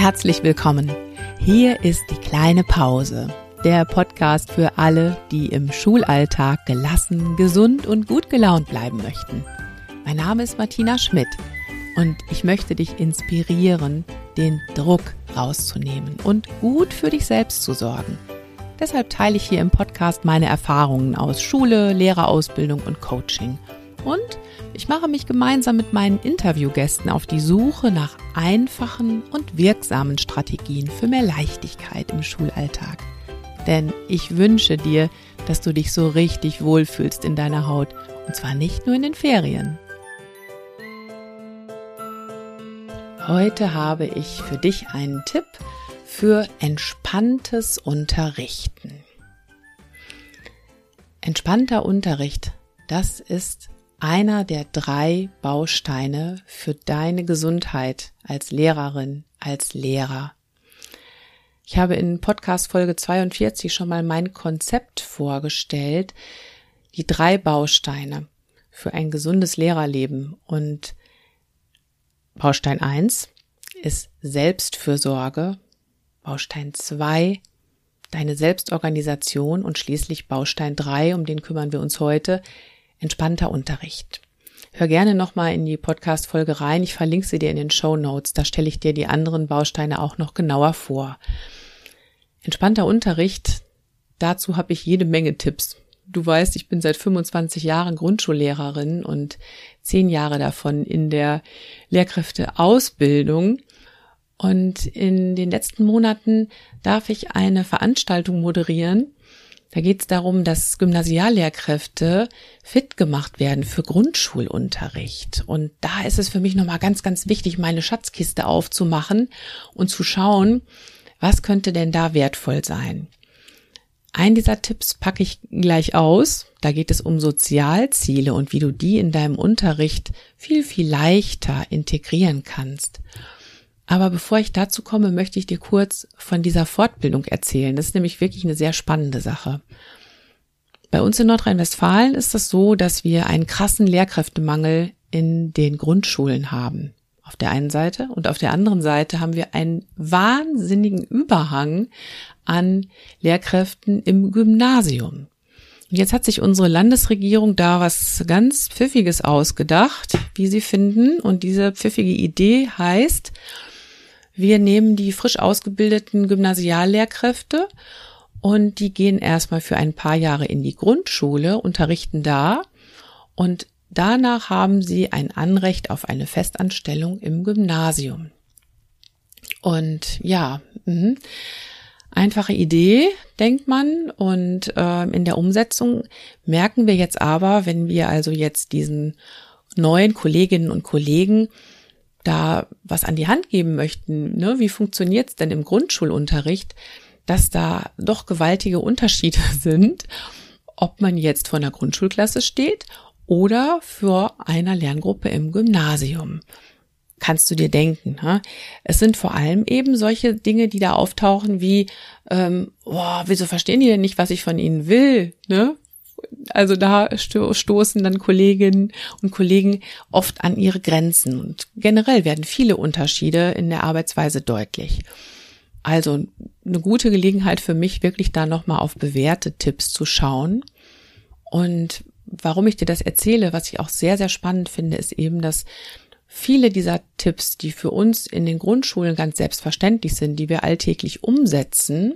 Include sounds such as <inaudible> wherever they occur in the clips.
herzlich willkommen. Hier ist die kleine Pause, der Podcast für alle, die im Schulalltag gelassen, gesund und gut gelaunt bleiben möchten. Mein Name ist Martina Schmidt und ich möchte dich inspirieren, den Druck rauszunehmen und gut für dich selbst zu sorgen. Deshalb teile ich hier im Podcast meine Erfahrungen aus Schule, Lehrerausbildung und Coaching. Und ich mache mich gemeinsam mit meinen Interviewgästen auf die Suche nach einfachen und wirksamen Strategien für mehr Leichtigkeit im Schulalltag. Denn ich wünsche dir, dass du dich so richtig wohlfühlst in deiner Haut und zwar nicht nur in den Ferien. Heute habe ich für dich einen Tipp für entspanntes Unterrichten. Entspannter Unterricht, das ist einer der drei Bausteine für deine Gesundheit als Lehrerin, als Lehrer. Ich habe in Podcast Folge 42 schon mal mein Konzept vorgestellt, die drei Bausteine für ein gesundes Lehrerleben. Und Baustein 1 ist Selbstfürsorge, Baustein 2 deine Selbstorganisation und schließlich Baustein 3, um den kümmern wir uns heute, entspannter Unterricht. Hör gerne nochmal in die Podcast-Folge rein. Ich verlinke sie dir in den Show Notes. Da stelle ich dir die anderen Bausteine auch noch genauer vor. Entspannter Unterricht. Dazu habe ich jede Menge Tipps. Du weißt, ich bin seit 25 Jahren Grundschullehrerin und zehn Jahre davon in der Lehrkräfteausbildung. Und in den letzten Monaten darf ich eine Veranstaltung moderieren, da geht es darum, dass Gymnasiallehrkräfte fit gemacht werden für Grundschulunterricht. Und da ist es für mich nochmal ganz, ganz wichtig, meine Schatzkiste aufzumachen und zu schauen, was könnte denn da wertvoll sein. Ein dieser Tipps packe ich gleich aus. Da geht es um Sozialziele und wie du die in deinem Unterricht viel, viel leichter integrieren kannst. Aber bevor ich dazu komme, möchte ich dir kurz von dieser Fortbildung erzählen. Das ist nämlich wirklich eine sehr spannende Sache. Bei uns in Nordrhein-Westfalen ist es das so, dass wir einen krassen Lehrkräftemangel in den Grundschulen haben. Auf der einen Seite und auf der anderen Seite haben wir einen wahnsinnigen Überhang an Lehrkräften im Gymnasium. Und jetzt hat sich unsere Landesregierung da was ganz Pfiffiges ausgedacht, wie sie finden. Und diese pfiffige Idee heißt, wir nehmen die frisch ausgebildeten Gymnasiallehrkräfte und die gehen erstmal für ein paar Jahre in die Grundschule, unterrichten da und danach haben sie ein Anrecht auf eine Festanstellung im Gymnasium. Und ja, mh. einfache Idee, denkt man. Und äh, in der Umsetzung merken wir jetzt aber, wenn wir also jetzt diesen neuen Kolleginnen und Kollegen da was an die Hand geben möchten, ne, wie funktioniert's denn im Grundschulunterricht, dass da doch gewaltige Unterschiede <laughs> sind, ob man jetzt vor einer Grundschulklasse steht oder für einer Lerngruppe im Gymnasium. Kannst du dir denken. Ne? Es sind vor allem eben solche Dinge, die da auftauchen wie, ähm, boah, wieso verstehen die denn nicht, was ich von ihnen will? Ne? Also da stoßen dann Kolleginnen und Kollegen oft an ihre Grenzen und generell werden viele Unterschiede in der Arbeitsweise deutlich. Also eine gute Gelegenheit für mich, wirklich da nochmal auf bewährte Tipps zu schauen. Und warum ich dir das erzähle, was ich auch sehr, sehr spannend finde, ist eben, dass viele dieser Tipps, die für uns in den Grundschulen ganz selbstverständlich sind, die wir alltäglich umsetzen,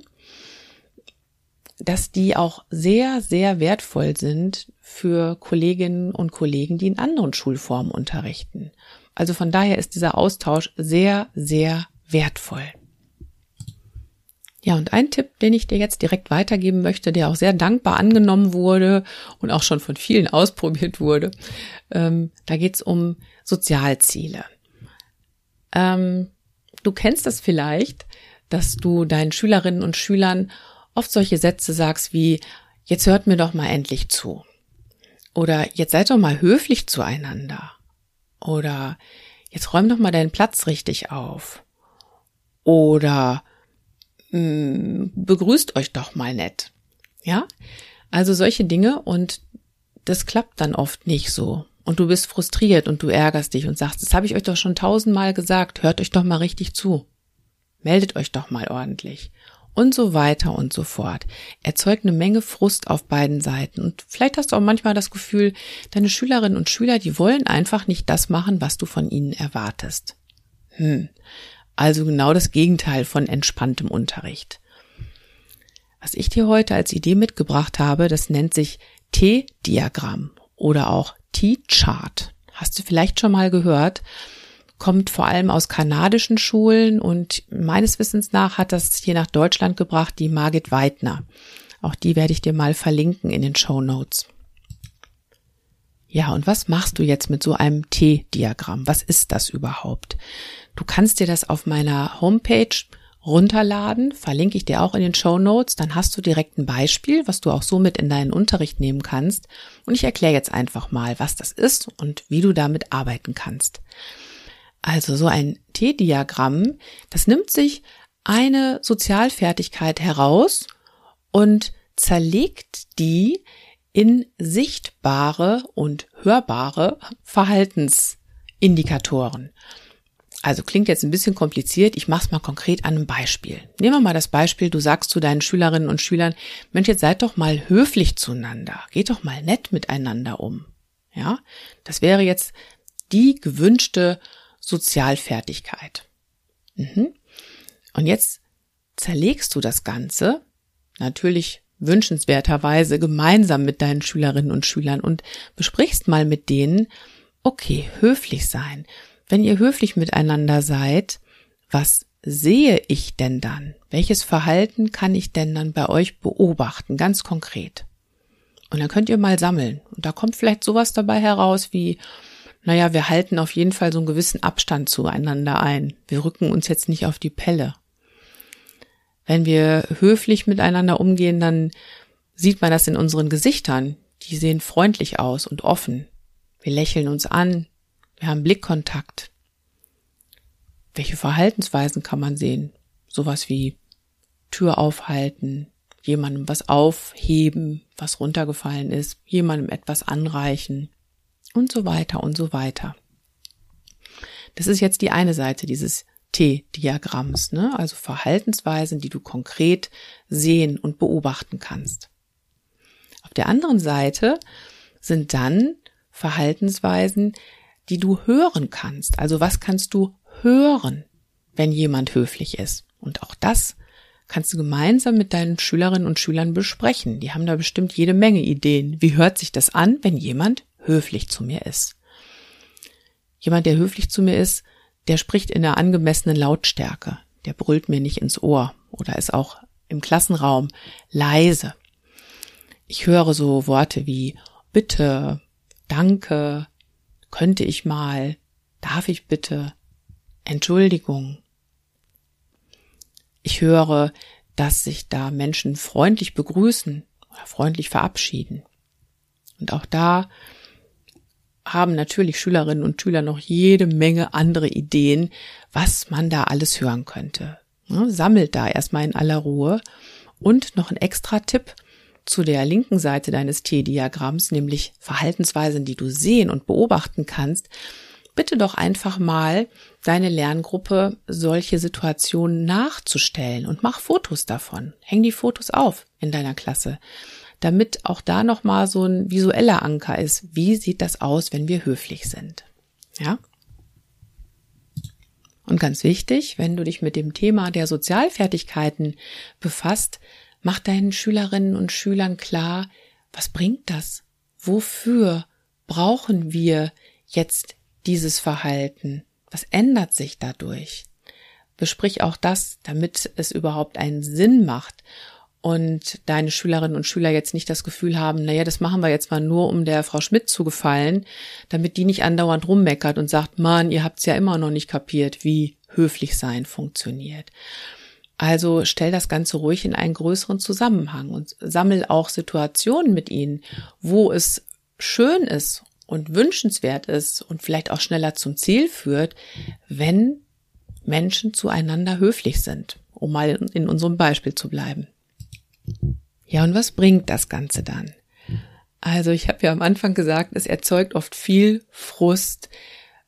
dass die auch sehr, sehr wertvoll sind für Kolleginnen und Kollegen, die in anderen Schulformen unterrichten. Also von daher ist dieser Austausch sehr, sehr wertvoll. Ja, und ein Tipp, den ich dir jetzt direkt weitergeben möchte, der auch sehr dankbar angenommen wurde und auch schon von vielen <laughs> ausprobiert wurde, ähm, da geht's um Sozialziele. Ähm, du kennst das vielleicht, dass du deinen Schülerinnen und Schülern oft solche Sätze sagst wie, jetzt hört mir doch mal endlich zu. Oder jetzt seid doch mal höflich zueinander. Oder jetzt räum doch mal deinen Platz richtig auf. Oder mh, hm, begrüßt euch doch mal nett. Ja? Also solche Dinge und das klappt dann oft nicht so. Und du bist frustriert und du ärgerst dich und sagst, das habe ich euch doch schon tausendmal gesagt, hört euch doch mal richtig zu. meldet euch doch mal ordentlich. Und so weiter und so fort. Erzeugt eine Menge Frust auf beiden Seiten. Und vielleicht hast du auch manchmal das Gefühl, deine Schülerinnen und Schüler, die wollen einfach nicht das machen, was du von ihnen erwartest. Hm. Also genau das Gegenteil von entspanntem Unterricht. Was ich dir heute als Idee mitgebracht habe, das nennt sich T-Diagramm oder auch T-Chart. Hast du vielleicht schon mal gehört? Kommt vor allem aus kanadischen Schulen und meines Wissens nach hat das hier nach Deutschland gebracht die Margit Weidner. Auch die werde ich dir mal verlinken in den Show Notes. Ja, und was machst du jetzt mit so einem T-Diagramm? Was ist das überhaupt? Du kannst dir das auf meiner Homepage runterladen, verlinke ich dir auch in den Show Notes, dann hast du direkt ein Beispiel, was du auch so mit in deinen Unterricht nehmen kannst. Und ich erkläre jetzt einfach mal, was das ist und wie du damit arbeiten kannst. Also so ein T-Diagramm, das nimmt sich eine Sozialfertigkeit heraus und zerlegt die in sichtbare und hörbare Verhaltensindikatoren. Also klingt jetzt ein bisschen kompliziert. Ich mache es mal konkret an einem Beispiel. Nehmen wir mal das Beispiel, du sagst zu deinen Schülerinnen und Schülern, Mensch, jetzt seid doch mal höflich zueinander. Geht doch mal nett miteinander um. Ja, das wäre jetzt die gewünschte Sozialfertigkeit. Mhm. Und jetzt zerlegst du das Ganze, natürlich wünschenswerterweise gemeinsam mit deinen Schülerinnen und Schülern und besprichst mal mit denen, okay, höflich sein. Wenn ihr höflich miteinander seid, was sehe ich denn dann? Welches Verhalten kann ich denn dann bei euch beobachten, ganz konkret? Und dann könnt ihr mal sammeln. Und da kommt vielleicht sowas dabei heraus wie, naja, wir halten auf jeden Fall so einen gewissen Abstand zueinander ein. Wir rücken uns jetzt nicht auf die Pelle. Wenn wir höflich miteinander umgehen, dann sieht man das in unseren Gesichtern. Die sehen freundlich aus und offen. Wir lächeln uns an. Wir haben Blickkontakt. Welche Verhaltensweisen kann man sehen? Sowas wie Tür aufhalten, jemandem was aufheben, was runtergefallen ist, jemandem etwas anreichen, und so weiter und so weiter. Das ist jetzt die eine Seite dieses T-Diagramms, ne? also Verhaltensweisen, die du konkret sehen und beobachten kannst. Auf der anderen Seite sind dann Verhaltensweisen, die du hören kannst. Also was kannst du hören, wenn jemand höflich ist? Und auch das kannst du gemeinsam mit deinen Schülerinnen und Schülern besprechen. Die haben da bestimmt jede Menge Ideen. Wie hört sich das an, wenn jemand höflich zu mir ist. Jemand, der höflich zu mir ist, der spricht in der angemessenen Lautstärke. Der brüllt mir nicht ins Ohr oder ist auch im Klassenraum leise. Ich höre so Worte wie bitte, danke, könnte ich mal, darf ich bitte, Entschuldigung. Ich höre, dass sich da Menschen freundlich begrüßen oder freundlich verabschieden. Und auch da haben natürlich Schülerinnen und Schüler noch jede Menge andere Ideen, was man da alles hören könnte. Sammelt da erstmal in aller Ruhe. Und noch ein extra Tipp zu der linken Seite deines T-Diagramms, nämlich Verhaltensweisen, die du sehen und beobachten kannst. Bitte doch einfach mal deine Lerngruppe solche Situationen nachzustellen und mach Fotos davon. Häng die Fotos auf in deiner Klasse damit auch da nochmal so ein visueller Anker ist. Wie sieht das aus, wenn wir höflich sind? Ja? Und ganz wichtig, wenn du dich mit dem Thema der Sozialfertigkeiten befasst, mach deinen Schülerinnen und Schülern klar, was bringt das? Wofür brauchen wir jetzt dieses Verhalten? Was ändert sich dadurch? Besprich auch das, damit es überhaupt einen Sinn macht und deine Schülerinnen und Schüler jetzt nicht das Gefühl haben, naja, das machen wir jetzt mal nur, um der Frau Schmidt zu gefallen, damit die nicht andauernd rummeckert und sagt, Mann, ihr habt's ja immer noch nicht kapiert, wie höflich sein funktioniert. Also stell das Ganze ruhig in einen größeren Zusammenhang und sammel auch Situationen mit ihnen, wo es schön ist und wünschenswert ist und vielleicht auch schneller zum Ziel führt, wenn Menschen zueinander höflich sind, um mal in unserem Beispiel zu bleiben. Ja, und was bringt das Ganze dann? Also ich habe ja am Anfang gesagt, es erzeugt oft viel Frust,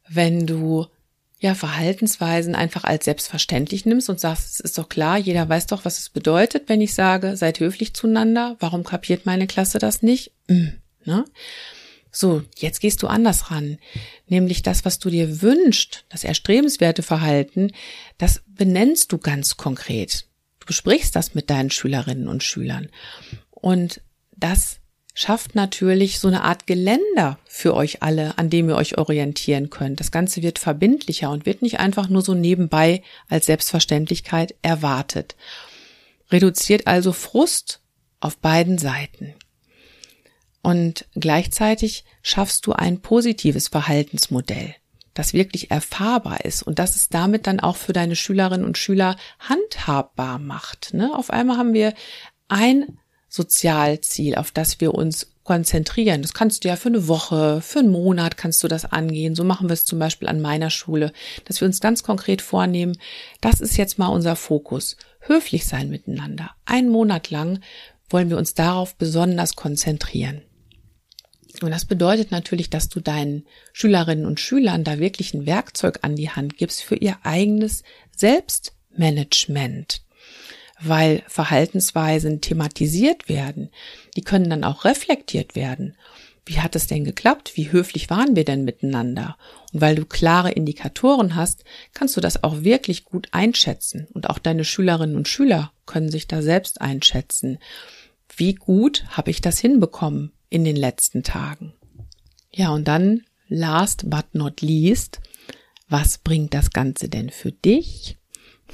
wenn du ja, Verhaltensweisen einfach als selbstverständlich nimmst und sagst, es ist doch klar, jeder weiß doch, was es bedeutet, wenn ich sage, seid höflich zueinander. Warum kapiert meine Klasse das nicht? Mm, ne? So, jetzt gehst du anders ran. Nämlich das, was du dir wünschst, das erstrebenswerte Verhalten, das benennst du ganz konkret. Du besprichst das mit deinen Schülerinnen und Schülern. Und das schafft natürlich so eine Art Geländer für euch alle, an dem ihr euch orientieren könnt. Das Ganze wird verbindlicher und wird nicht einfach nur so nebenbei als Selbstverständlichkeit erwartet. Reduziert also Frust auf beiden Seiten. Und gleichzeitig schaffst du ein positives Verhaltensmodell, das wirklich erfahrbar ist und das es damit dann auch für deine Schülerinnen und Schüler handhabbar macht. Ne? Auf einmal haben wir ein Sozialziel, auf das wir uns konzentrieren. Das kannst du ja für eine Woche, für einen Monat kannst du das angehen. So machen wir es zum Beispiel an meiner Schule, dass wir uns ganz konkret vornehmen, das ist jetzt mal unser Fokus. Höflich sein miteinander. Einen Monat lang wollen wir uns darauf besonders konzentrieren. Und das bedeutet natürlich, dass du deinen Schülerinnen und Schülern da wirklich ein Werkzeug an die Hand gibst für ihr eigenes Selbstmanagement weil Verhaltensweisen thematisiert werden. Die können dann auch reflektiert werden. Wie hat es denn geklappt? Wie höflich waren wir denn miteinander? Und weil du klare Indikatoren hast, kannst du das auch wirklich gut einschätzen. Und auch deine Schülerinnen und Schüler können sich da selbst einschätzen. Wie gut habe ich das hinbekommen in den letzten Tagen? Ja, und dann, last but not least, was bringt das Ganze denn für dich?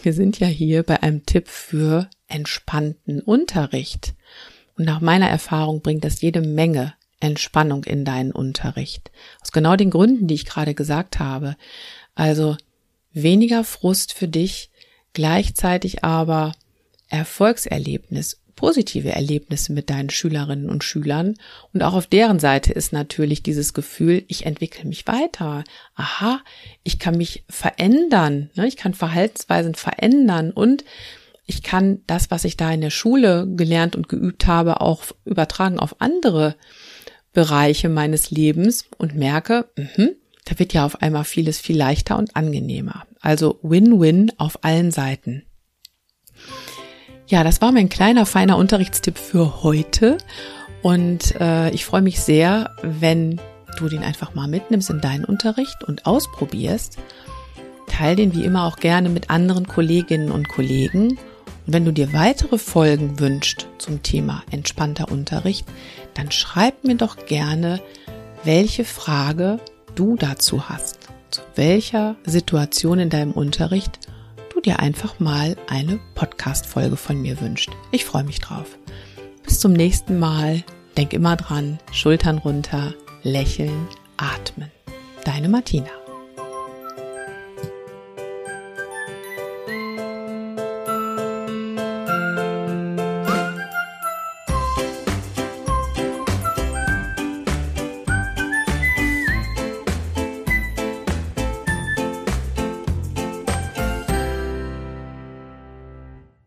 Wir sind ja hier bei einem Tipp für entspannten Unterricht. Und nach meiner Erfahrung bringt das jede Menge Entspannung in deinen Unterricht. Aus genau den Gründen, die ich gerade gesagt habe. Also weniger Frust für dich, gleichzeitig aber Erfolgserlebnis positive Erlebnisse mit deinen Schülerinnen und Schülern. Und auch auf deren Seite ist natürlich dieses Gefühl, ich entwickle mich weiter. Aha, ich kann mich verändern. Ne? Ich kann Verhaltensweisen verändern und ich kann das, was ich da in der Schule gelernt und geübt habe, auch übertragen auf andere Bereiche meines Lebens und merke, mh, da wird ja auf einmal vieles viel leichter und angenehmer. Also Win-Win auf allen Seiten. Ja, das war mein kleiner, feiner Unterrichtstipp für heute. Und äh, ich freue mich sehr, wenn du den einfach mal mitnimmst in deinen Unterricht und ausprobierst. Teil den wie immer auch gerne mit anderen Kolleginnen und Kollegen. Und wenn du dir weitere Folgen wünschst zum Thema entspannter Unterricht, dann schreib mir doch gerne, welche Frage du dazu hast. Zu welcher Situation in deinem Unterricht dir einfach mal eine Podcast-Folge von mir wünscht. Ich freue mich drauf. Bis zum nächsten Mal. Denk immer dran, Schultern runter, lächeln, atmen. Deine Martina.